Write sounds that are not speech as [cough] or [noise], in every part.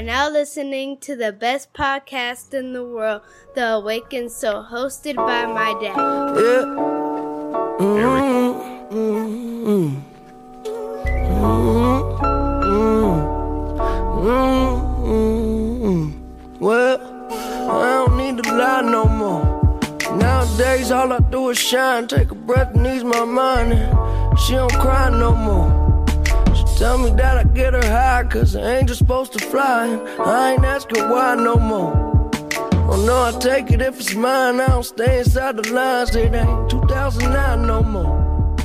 Are now listening to the best podcast in the world, The Awakened Soul, hosted by my dad. Yeah. Mm-hmm. Mm-hmm. Mm-hmm. Well, I don't need to lie no more. Nowadays, all I do is shine, take a breath and ease my mind. She don't cry no more. Tell me that I get her high, cause an angel supposed to fly. I ain't asking why no more. Oh no, I take it if it's mine. I don't stay inside the lines. It ain't 2009 no more.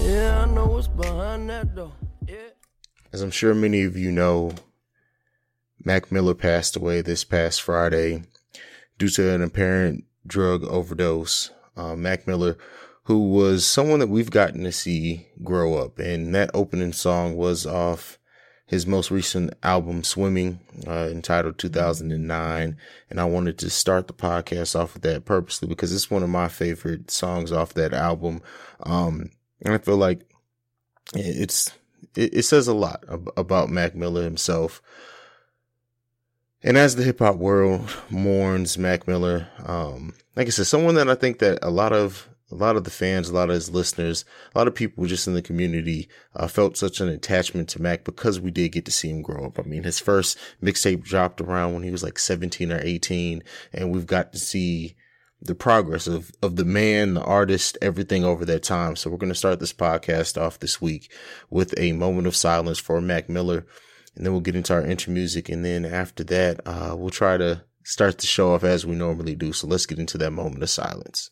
Yeah, I know what's behind that door. Yeah. As I'm sure many of you know, Mac Miller passed away this past Friday due to an apparent drug overdose. Uh, Mac Miller who was someone that we've gotten to see grow up. And that opening song was off his most recent album, Swimming, uh, entitled 2009. And I wanted to start the podcast off with that purposely because it's one of my favorite songs off that album. Um, and I feel like it's, it, it says a lot about Mac Miller himself. And as the hip hop world mourns Mac Miller, um, like I said, someone that I think that a lot of a lot of the fans, a lot of his listeners, a lot of people just in the community uh, felt such an attachment to Mac because we did get to see him grow up. I mean, his first mixtape dropped around when he was like 17 or 18, and we've got to see the progress of, of the man, the artist, everything over that time. So we're going to start this podcast off this week with a moment of silence for Mac Miller. And then we'll get into our intro music. And then after that, uh, we'll try to start the show off as we normally do. So let's get into that moment of silence.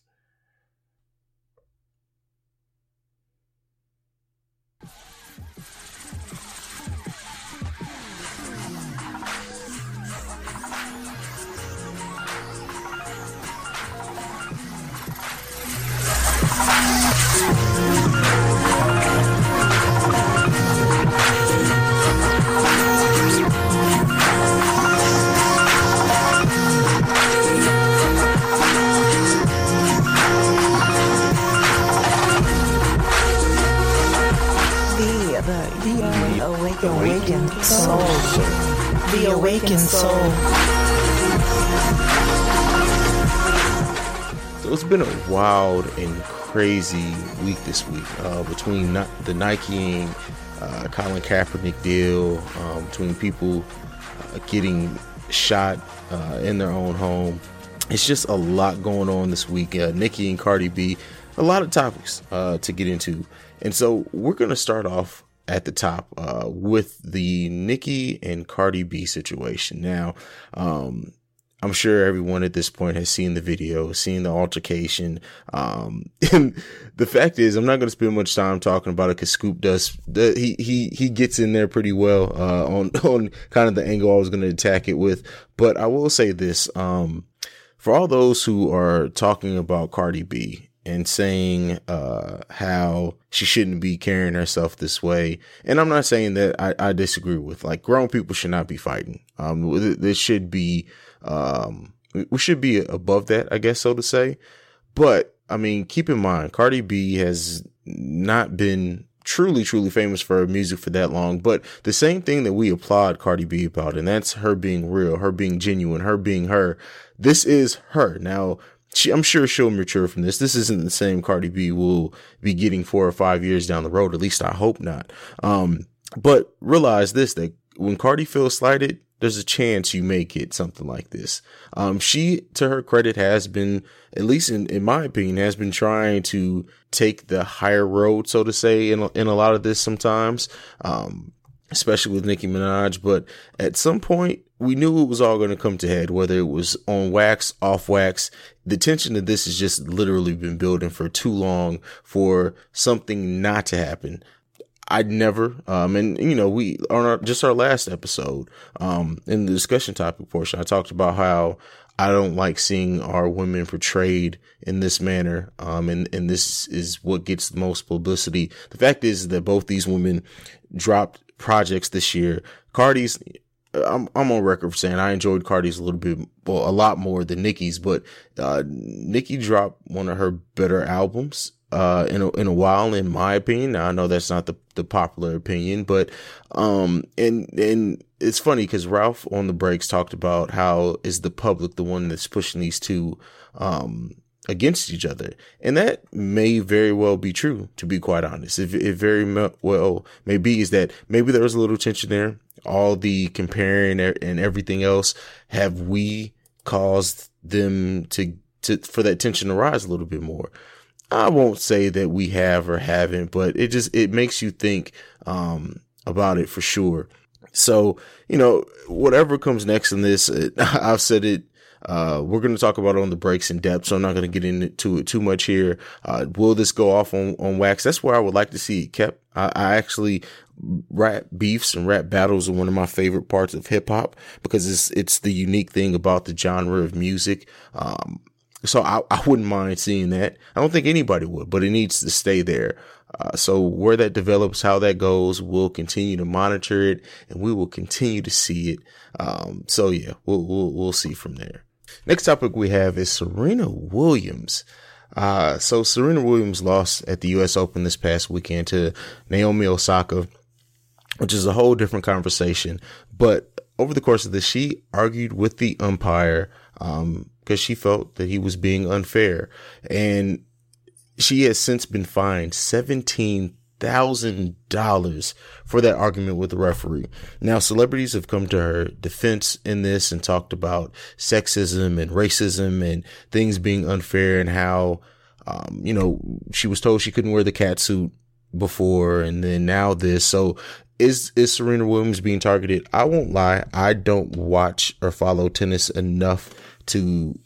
Been a wild and crazy week this week uh, between the Nike and uh, Colin Kaepernick deal, um, between people uh, getting shot uh, in their own home. It's just a lot going on this week. Uh, Nicki and Cardi B, a lot of topics uh, to get into. And so we're going to start off at the top uh, with the Nicki and Cardi B situation. Now, um, I'm sure everyone at this point has seen the video, seen the altercation. Um, [laughs] the fact is, I'm not going to spend much time talking about it because Scoop does, the, he, he, he gets in there pretty well, uh, on, [laughs] on kind of the angle I was going to attack it with. But I will say this, um, for all those who are talking about Cardi B and saying uh, how she shouldn't be carrying herself this way. And I'm not saying that I, I disagree with like grown people should not be fighting. Um, this should be um, we should be above that, I guess so to say. But I mean, keep in mind, Cardi B has not been truly, truly famous for her music for that long. But the same thing that we applaud Cardi B about, and that's her being real, her being genuine, her being her. This is her. Now, she, I'm sure she'll mature from this. This isn't the same Cardi B will be getting four or five years down the road. At least I hope not. Um, but realize this, that when Cardi feels slighted, there's a chance you may get something like this. Um, she, to her credit, has been, at least in, in my opinion, has been trying to take the higher road, so to say, in, in a lot of this sometimes. Um, especially with Nicki Minaj. But at some point, we knew it was all going to come to head, whether it was on wax, off wax. The tension of this has just literally been building for too long for something not to happen. I'd never, um, and you know, we on our, just our last episode, um, in the discussion topic portion, I talked about how I don't like seeing our women portrayed in this manner. Um, and, and this is what gets the most publicity. The fact is that both these women dropped projects this year. Cardi's, I'm, I'm on record for saying I enjoyed Cardi's a little bit, well, a lot more than Nicki's, but, uh, Nicki dropped one of her better albums, uh, in a, in a while, in my opinion. Now, I know that's not the, the popular opinion, but, um, and, and it's funny because Ralph on the breaks talked about how is the public the one that's pushing these two, um, against each other. And that may very well be true, to be quite honest. It, it very well may be is that maybe there was a little tension there. All the comparing and everything else. Have we caused them to, to, for that tension to rise a little bit more? I won't say that we have or haven't, but it just, it makes you think, um, about it for sure. So, you know, whatever comes next in this, [laughs] I've said it uh, we're going to talk about it on the breaks in depth, so I'm not going to get into it too much here. Uh, will this go off on, on wax? That's where I would like to see it kept. I, I actually rap beefs and rap battles are one of my favorite parts of hip hop because it's it's the unique thing about the genre of music. Um, so I, I wouldn't mind seeing that. I don't think anybody would, but it needs to stay there. Uh, so where that develops, how that goes, we'll continue to monitor it and we will continue to see it. Um, so yeah, we'll, we'll, we'll see from there. Next topic we have is Serena Williams. Uh, so Serena Williams lost at the U.S. Open this past weekend to Naomi Osaka, which is a whole different conversation. But over the course of this, she argued with the umpire, um, because she felt that he was being unfair. And she has since been fined 17 thousand dollars for that argument with the referee. Now, celebrities have come to her defense in this and talked about sexism and racism and things being unfair and how, um, you know, she was told she couldn't wear the cat suit before and then now this. So is is Serena Williams being targeted? I won't lie, I don't watch or follow tennis enough to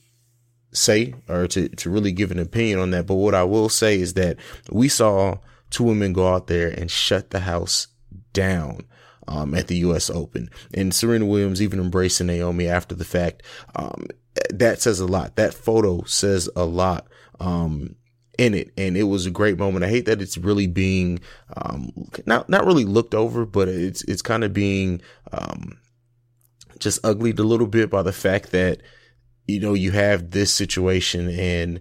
say or to, to really give an opinion on that. But what I will say is that we saw two women go out there and shut the house down. Um, at the U.S. Open, and Serena Williams even embracing Naomi after the fact. Um, that says a lot. That photo says a lot. Um, in it, and it was a great moment. I hate that it's really being um, not not really looked over, but it's it's kind of being um, just uglied a little bit by the fact that you know you have this situation and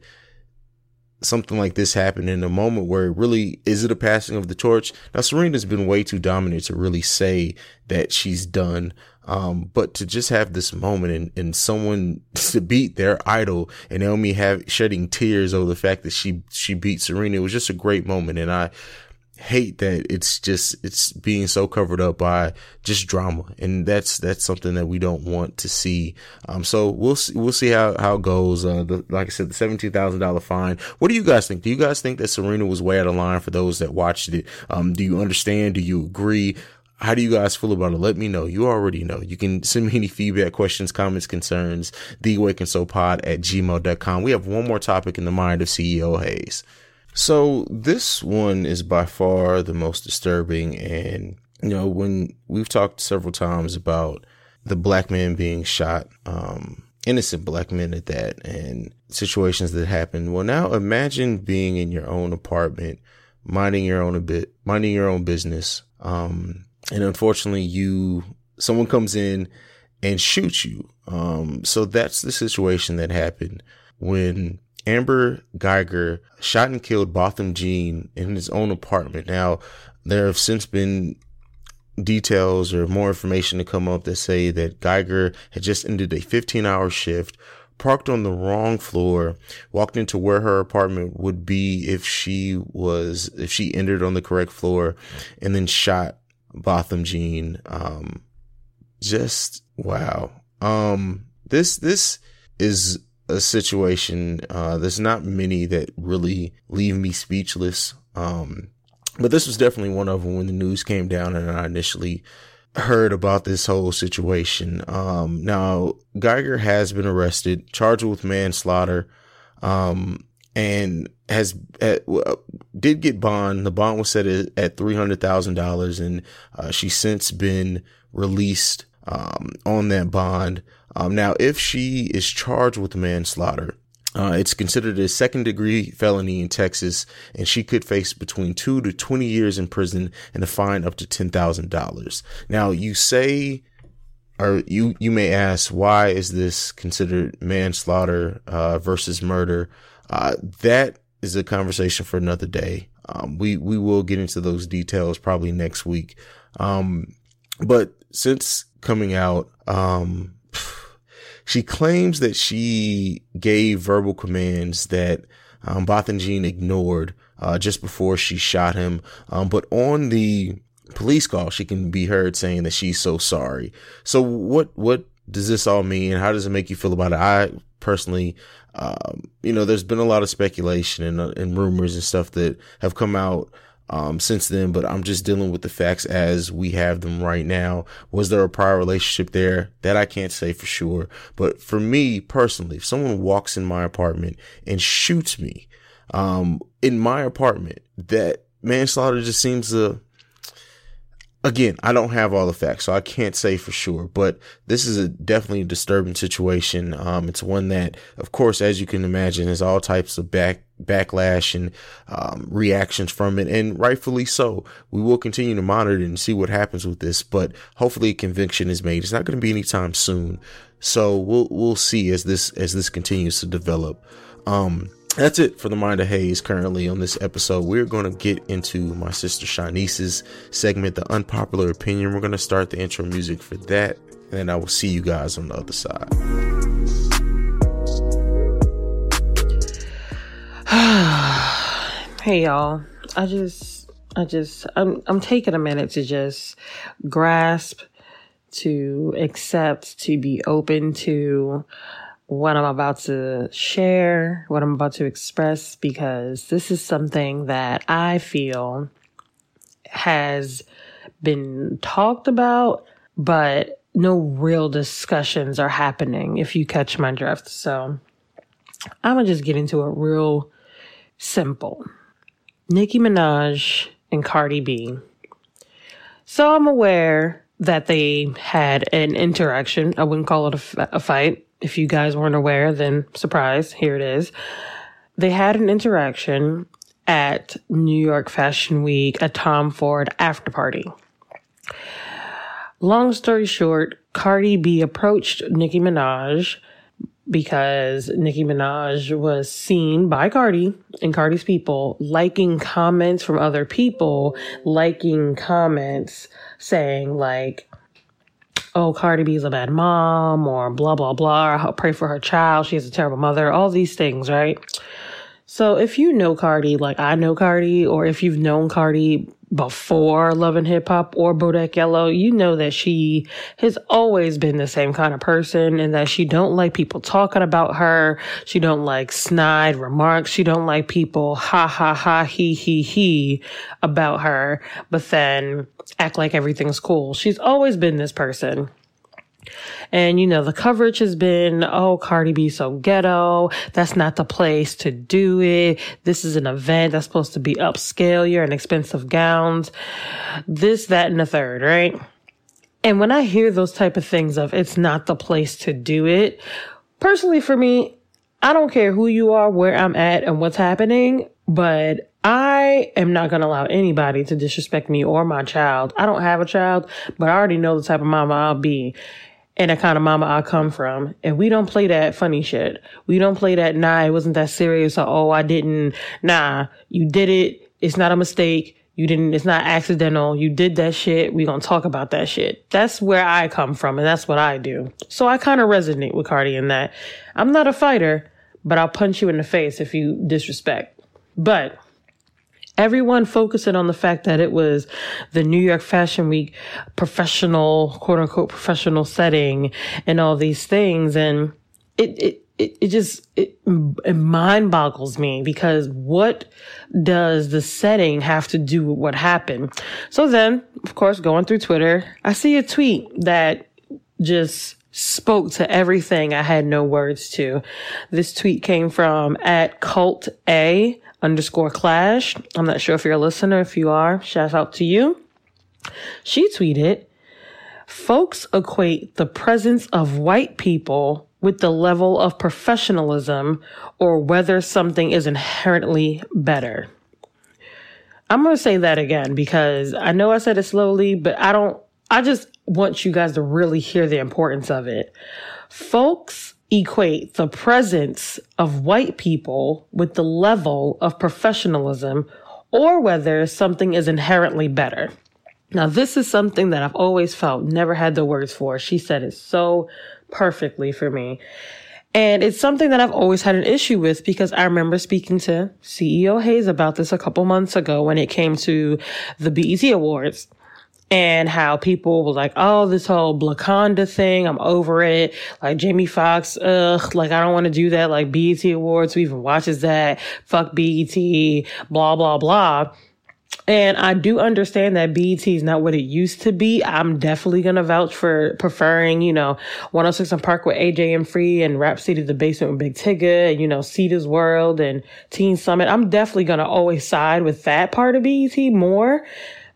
something like this happen in a moment where really is it a passing of the torch? Now Serena's been way too dominant to really say that she's done. Um, but to just have this moment and, and someone [laughs] to beat their idol and Naomi have shedding tears over the fact that she, she beat Serena, it was just a great moment. And I, hate that it's just it's being so covered up by just drama and that's that's something that we don't want to see um so we'll see we'll see how how it goes uh the, like i said the $17000 fine what do you guys think do you guys think that serena was way out of line for those that watched it um do you understand do you agree how do you guys feel about it? Let me know. You already know. You can send me any feedback, questions, comments, concerns, the awaken so pod at gmail.com. We have one more topic in the mind of CEO Haize. So this one is by far the most disturbing. And, you know, when we've talked several times about the black man being shot, um, innocent black men at that and situations that happen. Well, now imagine being in your own apartment, minding your own a bit, minding your own business. Um, and unfortunately you, someone comes in and shoots you. Um, so that's the situation that happened when Amber Geiger shot and killed Botham Jean in his own apartment. Now, there have since been details or more information to come up that say that Geiger had just ended a 15 hour shift, parked on the wrong floor, walked into where her apartment would be if she was, if she entered on the correct floor, and then shot Botham Jean. Um, just wow. Um, this, this is a situation. Uh, there's not many that really leave me speechless. Um, but this was definitely one of them when the news came down and I initially heard about this whole situation. Um, now Geiger has been arrested, charged with manslaughter, um, and has uh, did get bond. The bond was set at, at three hundred thousand dollars, and uh, she's since been released um, on that bond. Um, now, if she is charged with manslaughter, uh, it's considered a second degree felony in Texas, and she could face between two to 20 years in prison and a fine up to $10,000. Now, you say, or you, you may ask, why is this considered manslaughter, uh, versus murder? Uh, that is a conversation for another day. Um, we, we will get into those details probably next week. Um, but since coming out, um, she claims that she gave verbal commands that um, Botham Jean ignored uh, just before she shot him. Um, but on the police call, she can be heard saying that she's so sorry. So what what does this all mean? How does it make you feel about it? I personally, um, you know, there's been a lot of speculation and, uh, and rumors and stuff that have come out um, since then, but I'm just dealing with the facts as we have them right now. Was there a prior relationship there? That I can't say for sure. But for me personally, if someone walks in my apartment and shoots me, um, in my apartment, that manslaughter just seems to, again, I don't have all the facts, so I can't say for sure, but this is a definitely a disturbing situation. Um, it's one that, of course, as you can imagine, has all types of back backlash and um, reactions from it, and rightfully so. We will continue to monitor and see what happens with this, but hopefully a conviction is made. It's not going to be anytime soon, so we'll we'll see as this as this continues to develop. Um, that's it for the mind of Haize currently on this episode. We're going to get into my sister Chaunice's segment, The Unpopular Opinion. We're going to start the intro music for that, and I will see you guys on the other side. [sighs] hey y'all. I just I just I'm I'm taking a minute to just grasp to accept to be open to what I'm about to share, what I'm about to express because this is something that I feel has been talked about but no real discussions are happening if you catch my drift. So I'm gonna just get into it real simple. Nicki Minaj and Cardi B. So I'm aware that they had an interaction. I wouldn't call it a, f- a fight. If you guys weren't aware, then surprise, here it is. They had an interaction at New York Fashion Week, a Tom Ford after party. Long story short, Cardi B approached Nicki Minaj because Nicki Minaj was seen by Cardi and Cardi's people liking comments from other people, liking comments saying like, oh, Cardi B is a bad mom or blah, blah, blah. I'll pray for her child. She has a terrible mother. All these things, right? So if you know Cardi, like I know Cardi, or if you've known Cardi before Love and Hip Hop or Bodak Yellow, you know that she has always been the same kind of person and that she don't like people talking about her. She don't like snide remarks. She don't like people ha ha ha he he he about her, but then act like everything's cool. She's always been this person. And you know, the coverage has been, oh, Cardi B so ghetto. That's not the place to do it. This is an event that's supposed to be upscale. You're in expensive gowns. This, that, and the third, right? And when I hear those type of things of it's not the place to do it, personally for me, I don't care who you are, where I'm at, and what's happening, but I am not going to allow anybody to disrespect me or my child. I don't have a child, but I already know the type of mama I'll be and the kind of mama I come from. And we don't play that funny shit. We don't play that, nah, it wasn't that serious or, oh, I didn't. Nah, you did it. It's not a mistake. You didn't, it's not accidental. You did that shit. We gonna talk about that shit. That's where I come from and that's what I do. So I kind of resonate with Cardi in that I'm not a fighter, but I'll punch you in the face if you disrespect. But everyone focusing on the fact that it was the New York Fashion Week professional, quote unquote, professional setting and all these things. And it, it, it, it just it, it mind boggles me because what does the setting have to do with what happened? So then, of course, going through Twitter, I see a tweet that just spoke to everything I had no words to. This tweet came from at cult a underscore clash. I'm not sure if you're a listener. If you are, shout out to you. She tweeted, folks equate the presence of white people with the level of professionalism or whether something is inherently better. I'm going to say that again because I know I said it slowly, but I don't, I just want you guys to really hear the importance of it. Folks equate the presence of white people with the level of professionalism or whether something is inherently better. Now, this is something that I've always felt, never had the words for. She said it so perfectly for me. And it's something that I've always had an issue with because I remember speaking to CEO Haize about this a couple months ago when it came to the BET Awards and how people were like, oh, this whole Blaconda thing, I'm over it. Like Jamie Foxx, ugh, like I don't want to do that. Like BET Awards, who even watches that? Fuck BET, blah, blah, blah. And I do understand that BET is not what it used to be. I'm definitely going to vouch for preferring, you know, 106 and Park with AJ and Free and Rap City the Basement with Big Tigger and, you know, Cita's World and Teen Summit. I'm definitely going to always side with that part of BET more.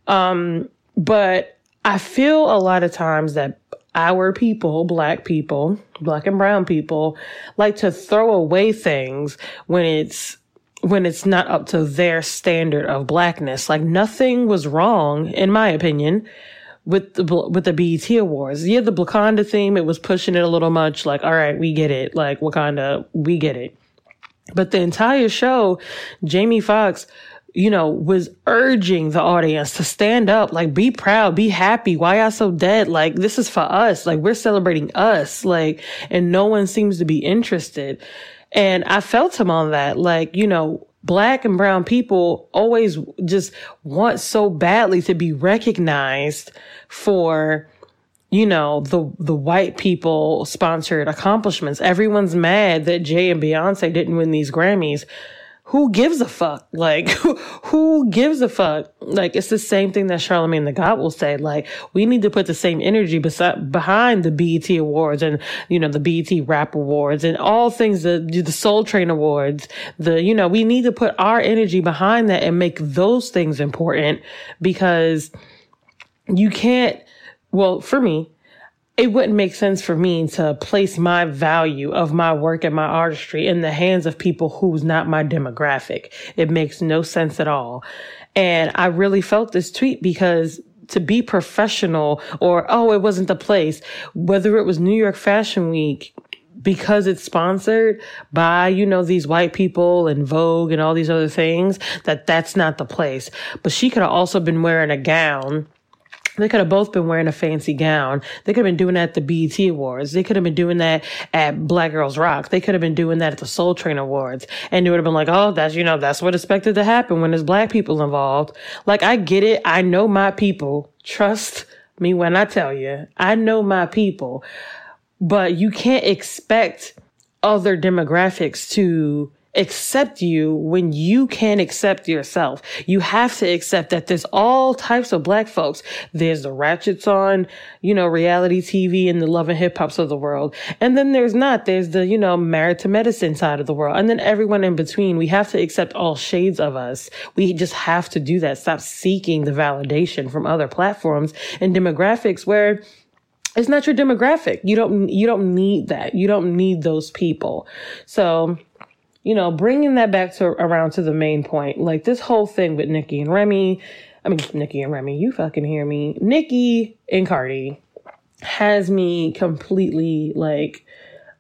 Um, but I feel a lot of times that our people, black people, black and brown people, like to throw away things when it's when it's not up to their standard of blackness. Like nothing was wrong, in my opinion, with the with the BET Awards. Yeah, the Blaconda theme, it was pushing it a little much. Like, all right, we get it. Like Wakanda, we get it. But the entire show, Jamie Foxx you know, was urging the audience to stand up, like, be proud, be happy. Why y'all so dead? Like, this is for us. Like, we're celebrating us. Like, and no one seems to be interested. And I felt him on that. Like, you know, black and brown people always just want so badly to be recognized for, you know, the, the white people sponsored accomplishments. Everyone's mad that Jay and Beyonce didn't win these Grammys who gives a fuck? Like, who, [laughs] who gives a fuck? Like, it's the same thing that Charlemagne the God will say. Like, we need to put the same energy beside, behind the BET Awards and, you know, the BET Rap Awards and all things, the, the Soul Train Awards. The, you know, we need to put our energy behind that and make those things important because you can't, well, for me, it wouldn't make sense for me to place my value of my work and my artistry in the hands of people who's not my demographic. It makes no sense at all. And I really felt this tweet because to be professional or, oh, it wasn't the place, whether it was New York Fashion Week, because it's sponsored by, you know, these white people and Vogue and all these other things, that that's not the place. But she could have also been wearing a gown they could have both been wearing a fancy gown. They could have been doing that at the BET Awards. They could have been doing that at Black Girls Rock. They could have been doing that at the Soul Train Awards. And it would have been like, oh, that's, you know, that's what expected to happen when there's black people involved. Like, I get it. I know my people. Trust me when I tell you, I know my people. But you can't expect other demographics to accept you when you can't accept yourself. You have to accept that there's all types of black folks. There's the ratchets on, you know, reality TV and the love and hip hops of the world. And then there's not. There's the, you know, married to medicine side of the world. And then everyone in between. We have to accept all shades of us. We just have to do that. Stop seeking the validation from other platforms and demographics where it's not your demographic. You don't, you don't need that. You don't need those people. So, you know, bringing that back to around to the main point, like this whole thing with Nicki and Remy, I mean, Nicki and Remy, you fucking hear me. Nicki and Cardi has me completely like,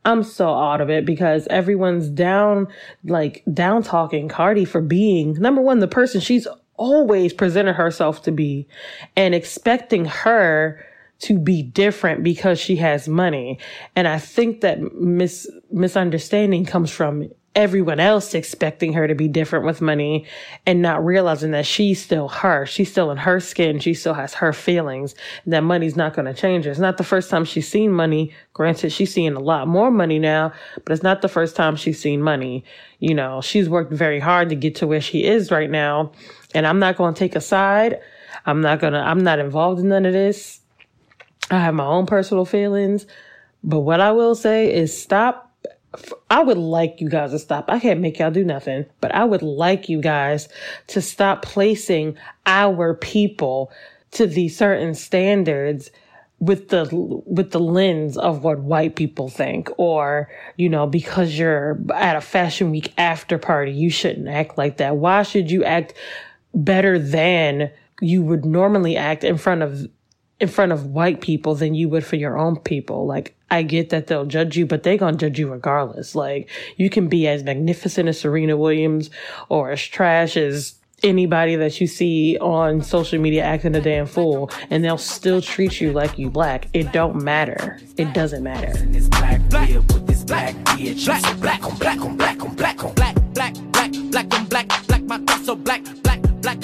I'm so out of it because everyone's down, like, down talking Cardi for being number one, the person she's always presented herself to be and expecting her to be different because she has money. And I think that mis- misunderstanding comes from everyone else expecting her to be different with money and not realizing that she's still her. She's still in her skin. She still has her feelings. that money's not going to change her. It's not the first time she's seen money. Granted, she's seeing a lot more money now, but it's not the first time she's seen money. You know, she's worked very hard to get to where she is right now. And I'm not going to take a side. I'm not going to, I'm not involved in none of this. I have my own personal feelings. But what I will say is stop I would like you guys to stop. I can't make y'all do nothing, but I would like you guys to stop placing our people to these certain standards with the with the lens of what white people think or you know because you're at a fashion week after party you shouldn't act like that why should you act better than you would normally act in front of in front of white people than you would for your own people. Like, I get that they'll judge you, but they're going to judge you regardless. Like, you can be as magnificent as Serena Williams or as trash as anybody that you see on social media acting a damn fool and they'll still treat you like you black. It don't matter. It doesn't matter. Black, black, black, black black black black black, black, black, black on black, black, my thoughts so black, black, black,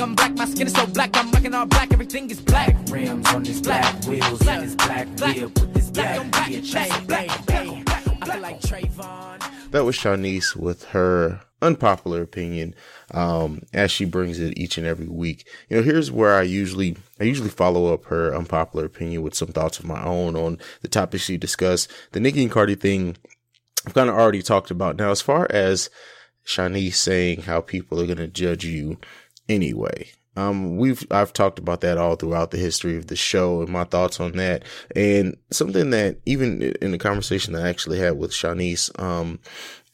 I'm black, my skin is so black, I'm rocking all black, everything is black. Rims on this black, wheels on this black, wheel, put this black, black, black, black, black, black, I feel like Trayvon. That was Chaunice with her unpopular opinion um, as she brings it each and every week. You know, here's where I usually I usually follow up her unpopular opinion with some thoughts of my own on the topics she discussed. The Nicki and Cardi thing I've kind of already talked about. Now, as far as Chaunice saying how people are going to judge you anyway. Um, we've, I've talked about that all throughout the history of the show and my thoughts on that. And something that even in the conversation that I actually had with Chaunice, um,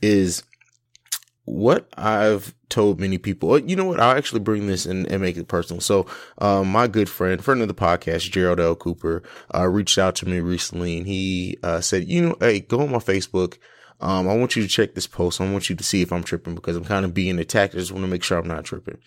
is what I've told many people. You know what? I'll actually bring this and, and make it personal. So, um, my good friend, friend of the podcast, Gerald L. Cooper, uh, reached out to me recently and he, uh, said, you know, hey, go on my Facebook um, I want you to check this post. I want you to see if I'm tripping because I'm kind of being attacked. I just want to make sure I'm not tripping.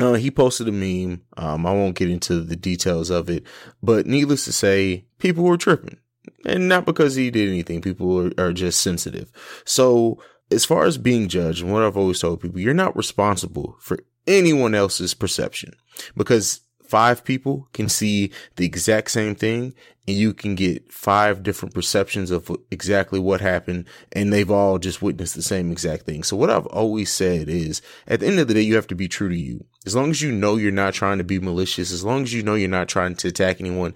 Uh, he posted a meme. Um, I won't get into the details of it, but needless to say, people were tripping and not because he did anything. People are, are just sensitive. So as far as being judged and what I've always told people, you're not responsible for anyone else's perception because five people can see the exact same thing and you can get five different perceptions of exactly what happened and they've all just witnessed the same exact thing. So what I've always said is at the end of the day, you have to be true to you. As long as you know you're not trying to be malicious, as long as you know you're not trying to attack anyone,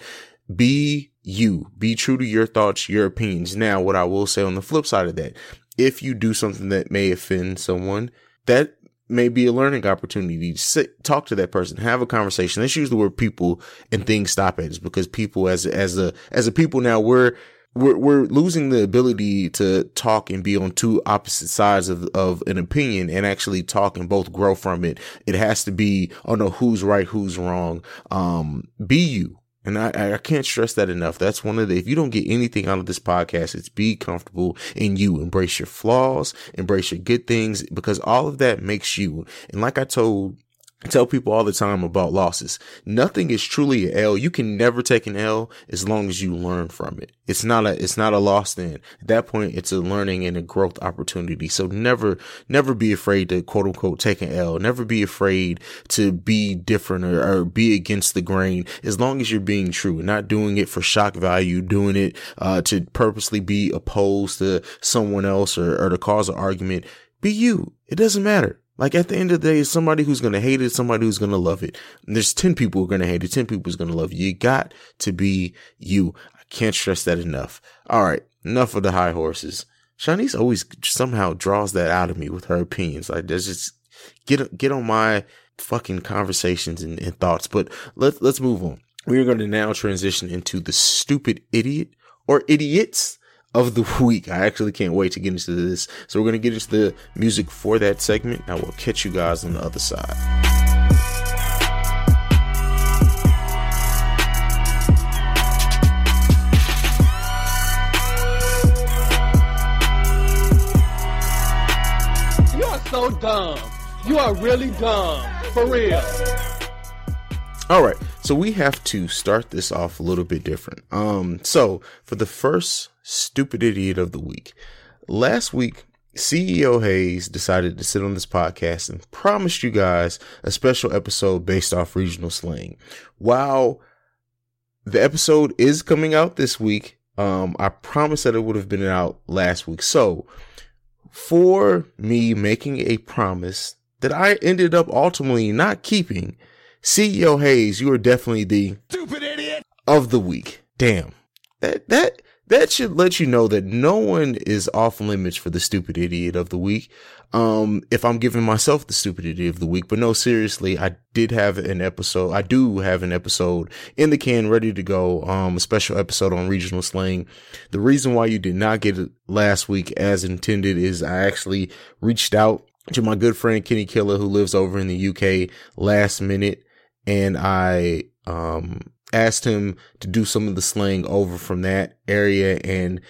be you, be true to your thoughts, your opinions. Now, what I will say on the flip side of that, if you do something that may offend someone, that may be a learning opportunity to sit, talk to that person, have a conversation. Use the word people and things stop at us because people as, as a, as a people now, we're, we're, we're losing the ability to talk and be on two opposite sides of, of an opinion and actually talk and both grow from it. It has to be, oh no, who's right, who's wrong. Um, be you and I, I can't stress that enough. That's one of the, if you don't get anything out of this podcast, it's be comfortable in you. Embrace your flaws, embrace your good things, because all of that makes you. And like I told I tell people all the time about losses. Nothing is truly an L. You can never take an L as long as you learn from it. It's not a, it's not a loss then. At that point, it's a learning and a growth opportunity. So never, never be afraid to quote unquote take an L. Never be afraid to be different or, or be against the grain as long as you're being true, and not doing it for shock value, doing it, uh, to purposely be opposed to someone else or, or to cause an argument. Be you. It doesn't matter. Like at the end of the day, somebody who's going to hate it, somebody who's going to love it. And there's 10 people who are going to hate it, 10 people who's going to love you. You got to be you. I can't stress that enough. All right. Enough of the high horses. Chaunice always somehow draws that out of me with her opinions. Like there's just get, get on my fucking conversations and, and thoughts, but let's, let's move on. We are going to now transition into the stupid idiot or idiots of the week. I actually can't wait to get into this. So we're going to get into the music for that segment. I will catch you guys on the other side. You are so dumb. You are really dumb. For real. All right. So we have to start this off a little bit different. Um, so for the first stupid idiot of the week, last week CEO Haize decided to sit on this podcast and promised you guys a special episode based off regional slang. While the episode is coming out this week, um, I promised that it would have been out last week. So, for me making a promise that I ended up ultimately not keeping, CEO Haize, you are definitely the stupid idiot of the week. Damn. That that that should let you know that no one is off limits for the stupid idiot of the week. Um, if I'm giving myself the stupid idiot of the week, but no, seriously, I did have an episode. I do have an episode in the can ready to go. Um, a special episode on regional slang. The reason why you did not get it last week as intended is I actually reached out to my good friend Kenny Killer who lives over in the UK last minute and I, um, asked him to do some of the slang over from that area. And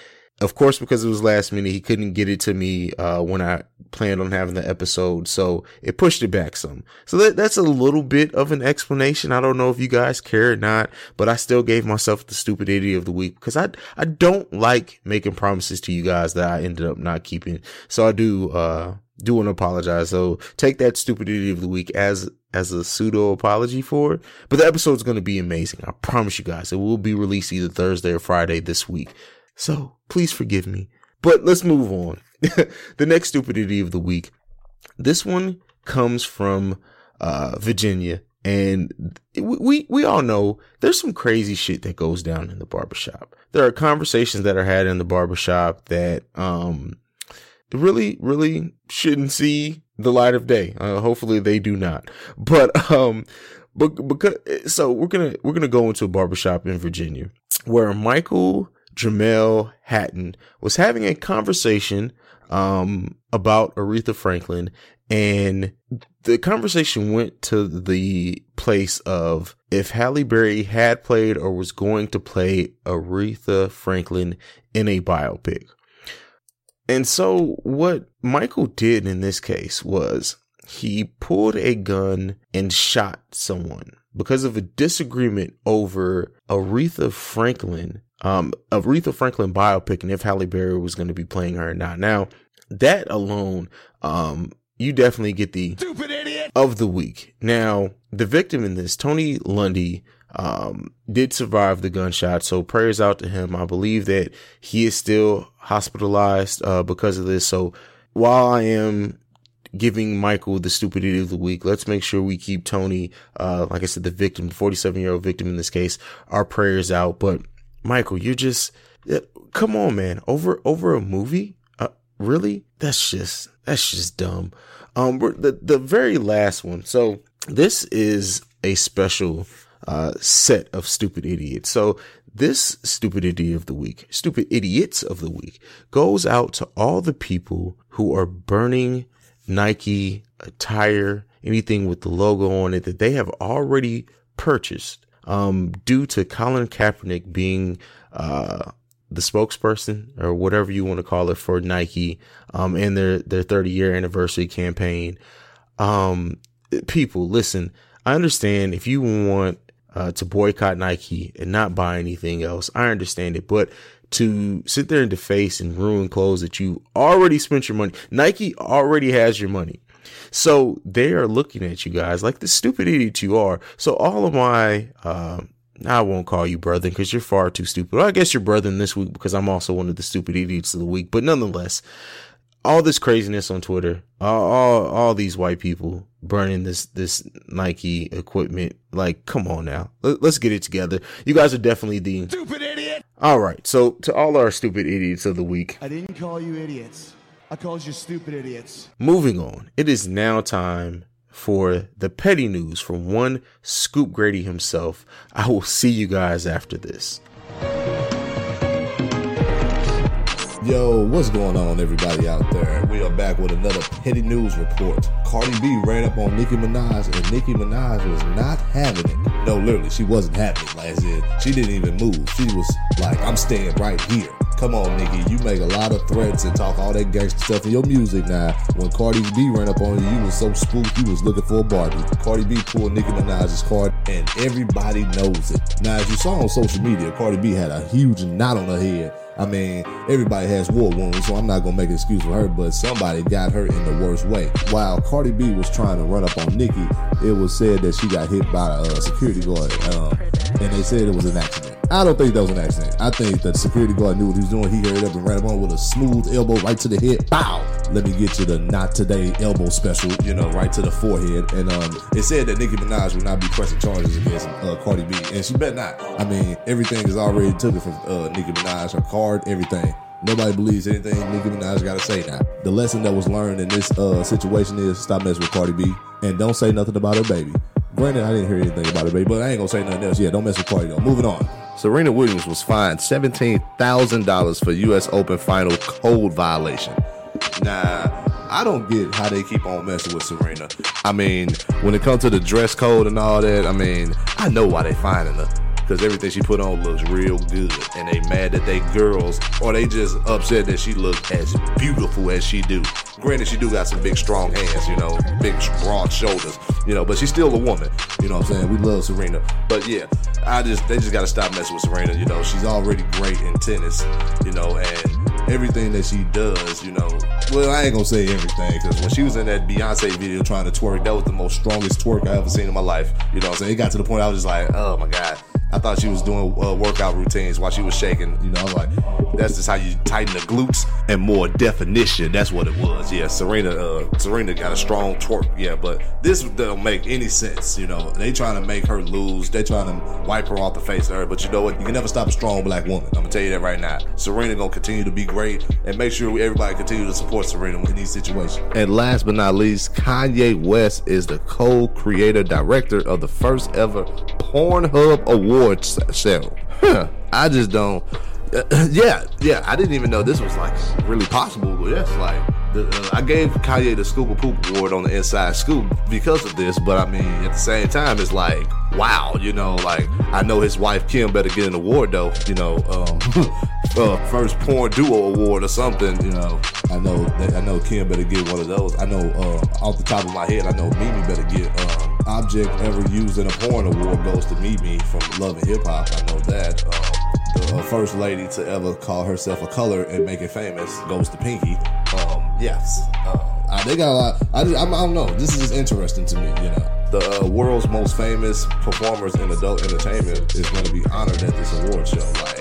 of course, because it was last minute, he couldn't get it to me, uh, when I planned on having the episode. So it pushed it back some. So that, that's a little bit of an explanation. I don't know if you guys care or not, but I still gave myself the stupid idiot of the week because I, I don't like making promises to you guys that I ended up not keeping. So I do, uh, do want to apologize. So take that stupidity of the week as as a pseudo apology for it. But the episode's going to be amazing. I promise you guys. It will be released either Thursday or Friday this week. So please forgive me. But let's move on. [laughs] the next stupidity of the week. This one comes from uh, Virginia. And we, we all know there's some crazy shit that goes down in the barbershop. There are conversations that are had in the barbershop that, um, really, really shouldn't see the light of day. Uh, hopefully they do not. But, um, but because, so we're going to, we're going to go into a barbershop in Virginia where Michael Jamel Hatton was having a conversation, um, about Aretha Franklin and the conversation went to the place of if Halle Berry had played or was going to play Aretha Franklin in a biopic. And so what Michael did in this case was he pulled a gun and shot someone because of a disagreement over Aretha Franklin, um, Aretha Franklin biopic and if Halle Berry was going to be playing her or not. Now, that alone, um, you definitely get the stupid idiot of the week. Now, the victim in this, Tony Lundy, um, did survive the gunshot. So prayers out to him. I believe that he is still hospitalized, uh, because of this. So while I am giving Michael the stupidity of the week, let's make sure we keep Tony, uh, like I said, the victim, the 47 year old victim in this case, our prayers out. But Michael, you're just, come on, man, over, over a movie? Uh, really? That's just, that's just dumb. Um, the, the very last one. So this is a special, uh, set of stupid idiots. So this stupid idiot of the week, stupid idiots of the week goes out to all the people who are burning Nike attire, anything with the logo on it that they have already purchased, um, due to Colin Kaepernick being, uh, the spokesperson or whatever you want to call it for Nike, um, and their, their 30 year anniversary campaign. Um, people, listen, I understand if you want uh, to boycott Nike and not buy anything else. I understand it, but to sit there and deface and ruin clothes that you already spent your money, Nike already has your money. So they are looking at you guys like the stupid idiot you are. So all of my, uh, I won't call you brother because you're far too stupid. Well, I guess you're brother this week because I'm also one of the stupid idiots of the week. But nonetheless, all this craziness on Twitter, all, all, all these white people burning this this Nike equipment. Like, come on now, Let, us get it together. You guys are definitely the stupid idiot. All right, so to all our stupid idiots of the week, I didn't call you idiots. I called you stupid idiots. Moving on, it is now time for the petty news from one Scoop Grady himself. I will see you guys after this. Yo, what's going on, everybody out there? We are back with another petty news report. Cardi B ran up on Nicki Minaj, and Nicki Minaj was not having it. No, literally, she wasn't having it. Like she didn't even move. She was like, "I'm staying right here." Come on, Nicki. You make a lot of threats and talk all that gangster stuff in your music now. When Cardi B ran up on you, you was so spooked you was looking for a Barbie. Cardi B pulled Nicki Minaj's card and everybody knows it. Now, as you saw on social media, Cardi B had a huge knot on her head I mean, everybody has war wounds, so I'm not gonna make an excuse for her, but somebody got her in the worst way. While Cardi B was trying to run up on Nicki, it was said that she got hit by a security guard, um, and they said it was an accident. I don't think that was an accident. I think that the security guard knew what he was doing. He hurried up and ran him on with a smooth elbow right to the head. Bow! Let me get you the not today elbow special, you know, right to the forehead. And um, it said that Nicki Minaj will not be pressing charges against uh, Cardi B, and she bet not. I mean, everything is already taken from uh, Nicki Minaj, her card, everything. Nobody believes anything Nicki Minaj got to say now. The lesson that was learned in this uh, situation is stop messing with Cardi B and don't say nothing about her baby. Granted, I didn't hear anything about her baby, but I ain't gonna say nothing else. Yeah, don't mess with Cardi though. Moving on. Serena Williams was fined $17,000 for U.S. Open final code violation. Nah, I don't get how they keep on messing with Serena. I mean, when it comes to the dress code and all that, I mean, I know why they finding her because everything she put on looks real good, and they mad that they girls, or they just upset that she look as beautiful as she do. Granted, she do got some big, strong hands, you know, big, broad shoulders, you know, but she's still a woman. You know what I'm saying? We love Serena, but yeah, I just they just got to stop messing with Serena. You know, she's already great in tennis, you know, and everything that she does, you know. Well, I ain't gonna say everything because when she was in that Beyonce video trying to twerk, that was the most strongest twerk I ever seen in my life. You know, what I'm saying it got to the point I was just like, oh my god I thought she was doing uh, workout routines while she was shaking. You know, I'm like, that's just how you tighten the glutes and more definition. That's what it was. Yeah, Serena, uh, Serena got a strong twerk. Yeah, but this don't make any sense. You know, they trying to make her lose. They trying to wipe her off the face of her. But you know what? You can never stop a strong black woman. I'm gonna tell you that right now. Serena gonna continue to be great, and make sure everybody continue to support Serena in these situations. And last but not least, Kanye West is the co-creator director of the first ever Pornhub Awards show. [laughs] Huh. I just don't. Uh, [laughs] yeah, yeah. I didn't even know this was like really possible. But yes, like the, uh, I gave Kanye the Scoop of Poop Award on the Inside Scoop because of this. But I mean, at the same time, it's like wow, you know. Like I know his wife Kim better get an award though. You know, um, [laughs] uh, first porn duo award or something. You know, I know I know Kim better get one of those. I know uh, off the top of my head, I know Mimi better get. Um, object ever used in a porn award goes to Mimi from Love and Hip Hop. I know that. Um, the first lady to ever call herself a color and make it famous goes to Pinky. Um, yes, uh, they got a lot. I, just, I, I, don't know. This is just interesting to me. You know, the uh, world's most famous performers in adult entertainment is going to be honored at this award show. Like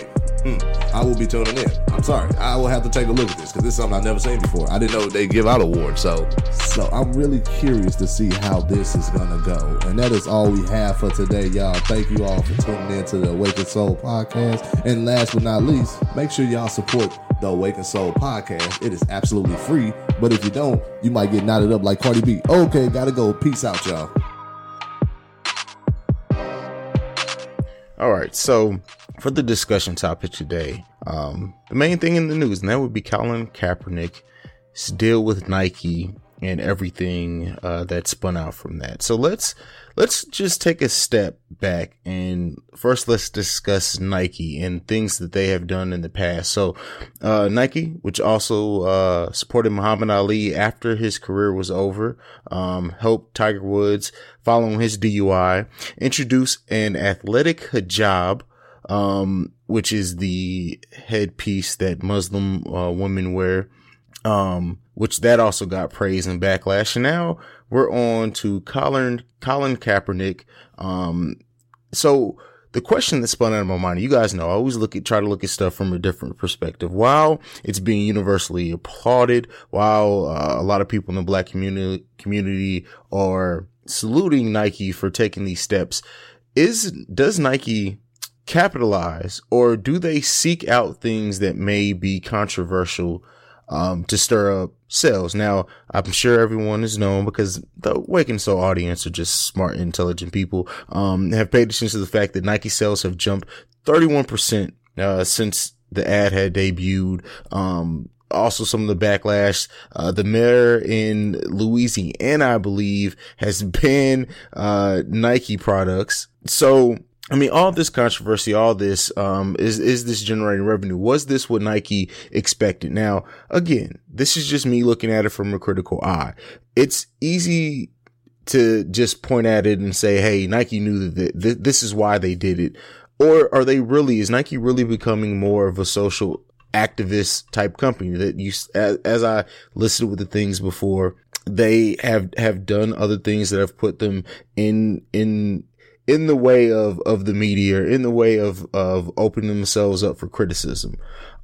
Hmm, I will be tuning in. I'm sorry. I will have to take a look at this because this is something I've never seen before. I didn't know they give out awards. So, so I'm really curious to see how this is gonna go. And that is all we have for today, y'all. Thank you all for tuning in to the Awakened Soul podcast. And last but not least, make sure y'all support the Awakened Soul podcast. It is absolutely free. But if you don't, you might get knotted up like Cardi B. Okay, gotta go. Peace out, y'all. All right, so for the discussion topic today, um, the main thing in the news, and that would be Colin Kaepernick's deal with Nike and everything uh, that spun out from that. So let's let's just take a step back and first let's discuss Nike and things that they have done in the past. So uh, Nike, which also uh, supported Muhammad Ali after his career was over, um, helped Tiger Woods following his DUI, introduce an athletic hijab um, which is the headpiece that Muslim uh, women wear, um, which that also got praise and backlash. And now we're on to Colin, Colin Kaepernick. Um, so the question that spun out of my mind, you guys know, I always look at, try to look at stuff from a different perspective. While it's being universally applauded, while uh, a lot of people in the black community, community are saluting Nike for taking these steps, is, does Nike capitalize or do they seek out things that may be controversial um, to stir up sales? Now, I'm sure everyone is known because the Awakened Soul audience are just smart, intelligent people, um, have paid attention to the fact that Nike sales have jumped 31%, uh, since the ad had debuted. Um, also some of the backlash. Uh, the mayor in Louisiana, I believe, has banned, uh, Nike products. So I mean, all this controversy, all this, um, is, is this generating revenue? Was this what Nike expected? Now, again, this is just me looking at it from a critical eye. It's easy to just point at it and say, Hey, Nike knew that th- this is why they did it. Or are they really, is Nike really becoming more of a social activist type company that you, as, as I listed with the things before, they have, have done other things that have put them in, in, in the way of, of the media, in the way of, of opening themselves up for criticism.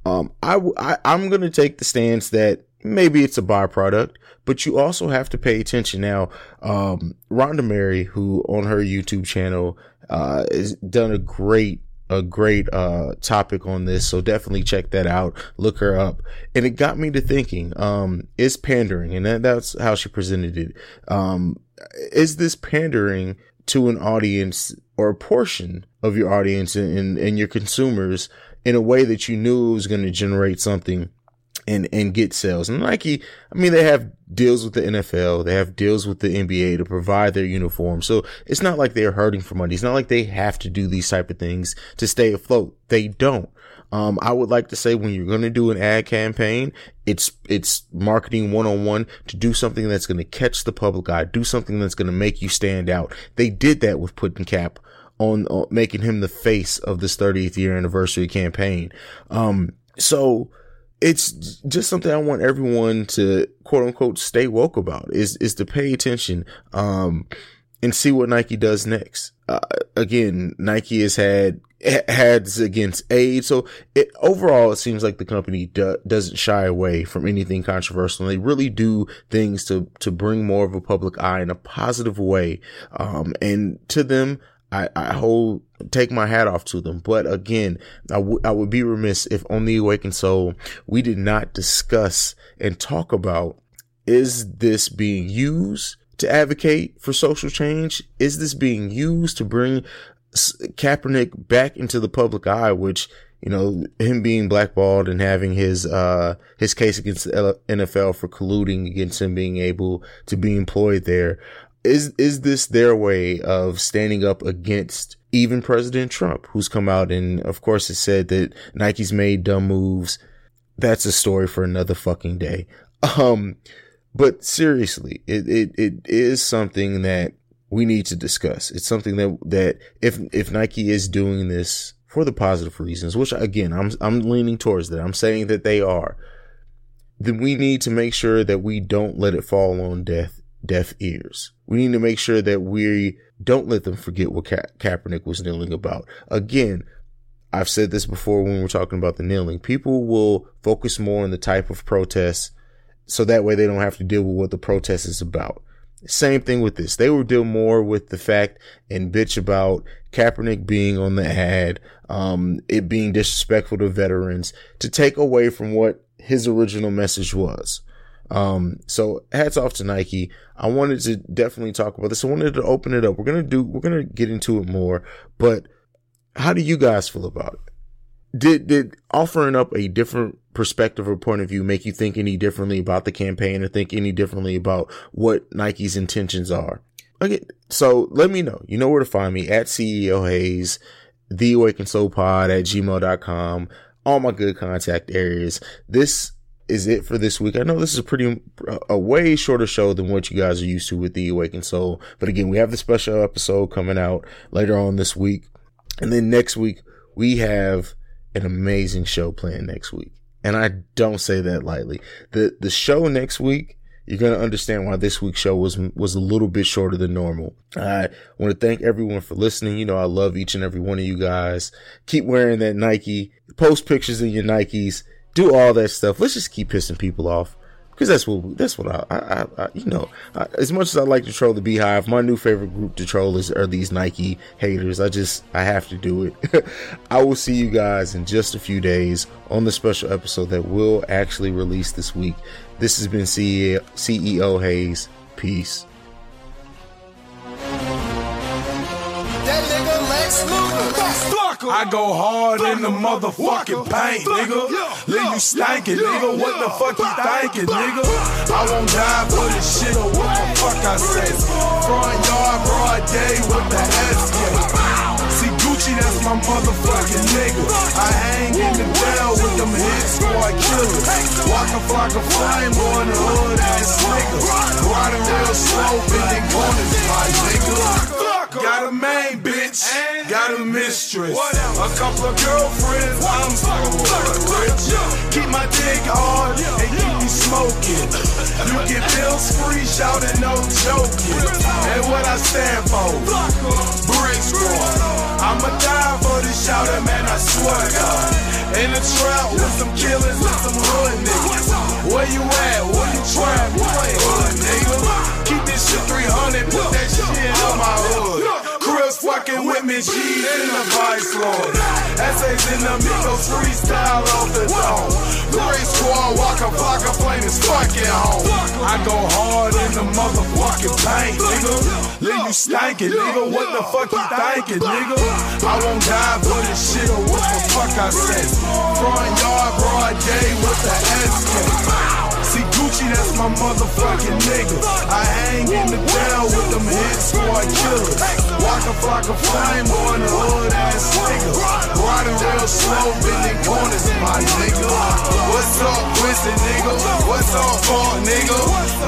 Um, I, I, I'm going to take the stance that maybe it's a byproduct, but you also have to pay attention. Now, um, Rhonda Mary, who on her YouTube channel, uh, has done a great, a great, uh, topic on this. So definitely check that out. Look her up. And it got me to thinking, um, is pandering, and that, that's how she presented it. Um, is this pandering to an audience or a portion of your audience and, and, your consumers in a way that you knew it was going to generate something and, and get sales. And Nike, I mean, they have deals with the NFL. They have deals with the NBA to provide their uniform. So it's not like they're hurting for money. It's not like they have to do these type of things to stay afloat. They don't. Um, I would like to say when you're going to do an ad campaign, it's, it's marketing one on one to do something that's going to catch the public eye, do something that's going to make you stand out. They did that with putting cap on, on making him the face of this 30th year anniversary campaign. Um, so it's just something I want everyone to quote unquote stay woke about is, is to pay attention, um, and see what Nike does next. Uh, again, Nike has had ads against AIDS. So it, overall, it seems like the company do, doesn't shy away from anything controversial. And They really do things to, to bring more of a public eye in a positive way. Um, and to them, I, I hold, take my hat off to them. But again, I, w- I would be remiss if on the Awakened Soul, we did not discuss and talk about is this being used to advocate for social change? Is this being used to bring Kaepernick back into the public eye, which, you know, him being blackballed and having his, uh, his case against the NFL for colluding against him being able to be employed there. Is, is this their way of standing up against even President Trump, who's come out and of course has said that Nike's made dumb moves. That's a story for another fucking day. Um, but seriously, it, it, it is something that we need to discuss. It's something that, that if, if Nike is doing this for the positive reasons, which again, I'm, I'm leaning towards that. I'm saying that they are, then we need to make sure that we don't let it fall on deaf, deaf ears. We need to make sure that we don't let them forget what Ka- Kaepernick was kneeling about. Again, I've said this before when we're talking about the kneeling. People will focus more on the type of protest so that way they don't have to deal with what the protest is about. Same thing with this. They will deal more with the fact and bitch about Kaepernick being on the ad, um, it being disrespectful to veterans to take away from what his original message was. Um, so hats off to Nike. I wanted to definitely talk about this. I wanted to open it up. We're going to do, we're going to get into it more, but how do you guys feel about it? Did, did offering up a different perspective or point of view make you think any differently about the campaign or think any differently about what Nike's intentions are? Okay. So let me know. You know where to find me at CEO Haize, the Awakened Soul Pod at gmail.com, all my good contact areas. This is it for this week. I know this is a pretty, a way shorter show than what you guys are used to with the Awakened Soul. But again, we have the special episode coming out later on this week. And then next week, we have an amazing show planned next week. And I don't say that lightly. The, the show next week, you're going to understand why this week's show was, was a little bit shorter than normal. I want to thank everyone for listening. You know, I love each and every one of you guys. Keep wearing that Nike, post pictures in your Nikes, do all that stuff. Let's just keep pissing people off because that's what that's what I, I, I you know I, as much as I like to troll the Beehive, my new favorite group to troll is are these Nike haters. I just I have to do it. [laughs] I will see you guys in just a few days on the special episode that will actually release this week. This has been CEO, CEO Haize. Peace. I go hard in the motherfucking paint, nigga. Leave you stankin', nigga. What the fuck you thinking, nigga? I won't die for this shit or what the fuck I say. Front yard, broad day with the S. See Gucci my motherfucking nigga. I hang in the Dell with them hit squad killers. Waka Flocka Flame on the hood ass nigga. Riding real slow, bending corners, my nigga. Got a main bitch, got a mistress, a couple of girlfriends. I'm so rich. Keep my dick hard and keep smoking. You get bills free, shouting no joking. And what I stand for, brick squad. I'ma die for this shouting, man. I swear to God. In the trap with some killers and some hood niggas. Where you at? Where you trap? You ain't hood, nigga. Keep this shit 300, put that shit on my hood. Fucking with me, G's in the vice lord. Essays in the Migos freestyle off the dome. Great squad, walk a of flame is fucking home. I go hard in the motherfucking paint, nigga. Leave you stankin', nigga. What the fuck you thinkin', nigga? I won't die for this shit or what the fuck I say. Front yard, broad day with the SK. Gucci, that's my motherfucking nigga. I hang in the down with them hit squad killers. Waka Flocka Flame on the hood ass nigga. Riding real slow, bending corners, my nigga. What's up, twisted nigga? What's up, fuck nigga?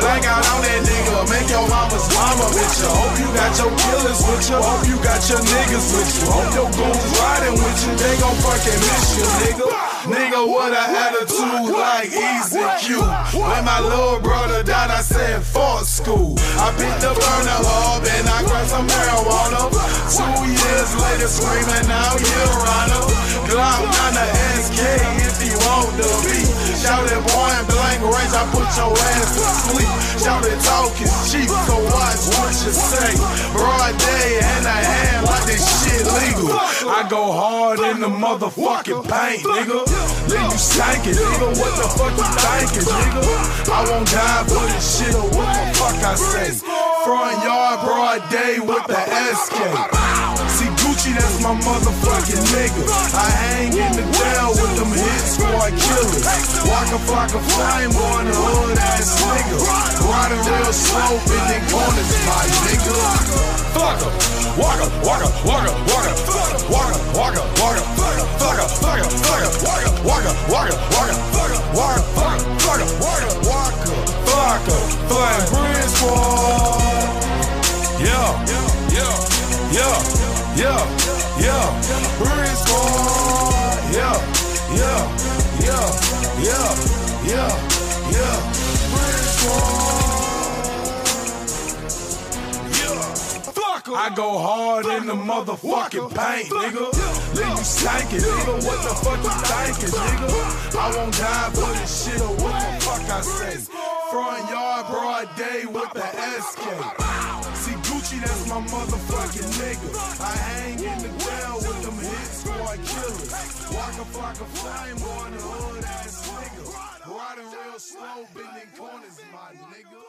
Blank out on that nigga. Make your mama's mama bitch you. Hope you got your killers with you. Hope you got your niggas with you. Hope your goons riding with you. They gon' fucking miss you, nigga. Nigga, what a attitude like Easy Q. When my little brother died, I said, fuck school. I picked up burner up and I grabbed some marijuana. Two years later, screaming out, you runner. Glock on the SK if you want to be. Shout it point blank range, I put your ass to sleep. Shout it talk is cheap, so watch what you say. Broad day and a hand like this shit legal. I go hard in the motherfucking paint, nigga. Leave you stankin', nigga. What the fuck you thinking, nigga? I won't die for this shit or what the fuck I say. Front yard, broad day with the SK. See Gucci, that's my motherfucking nigga. I hang in the Dell with them hit squad killers. Waka Flocka Flame on the hood ass nigga. Riding real slow, bending corners, my nigga. Fuck em. Walk em, walk em, walk em, walk em, walk em, walk em, walk em, fuck em, fuck em, fuck em, fuck em, walk em, walk em, walk em, fuck em, walk em, fuck em, fuck em, walk em, walk em, fuck em, fuck em, Brick Squad. Yeah, yeah, yeah, yeah, yeah, Brick Squad. Yeah, yeah, yeah, yeah, yeah, yeah, Brick Squad. Yeah. Fuck I go hard in the motherfucking paint, nigga. Leave you stankin', nigga. What the fuck you thinking, nigga? I won't die for this shit or what the fuck I say. Front yard, broad day with the SK. That's my motherfucking nigga. I hang in the ground with them hit squad killers. Waka Flocka Flame on the hood ass nigga. Riding real slow, bending corners, my nigga.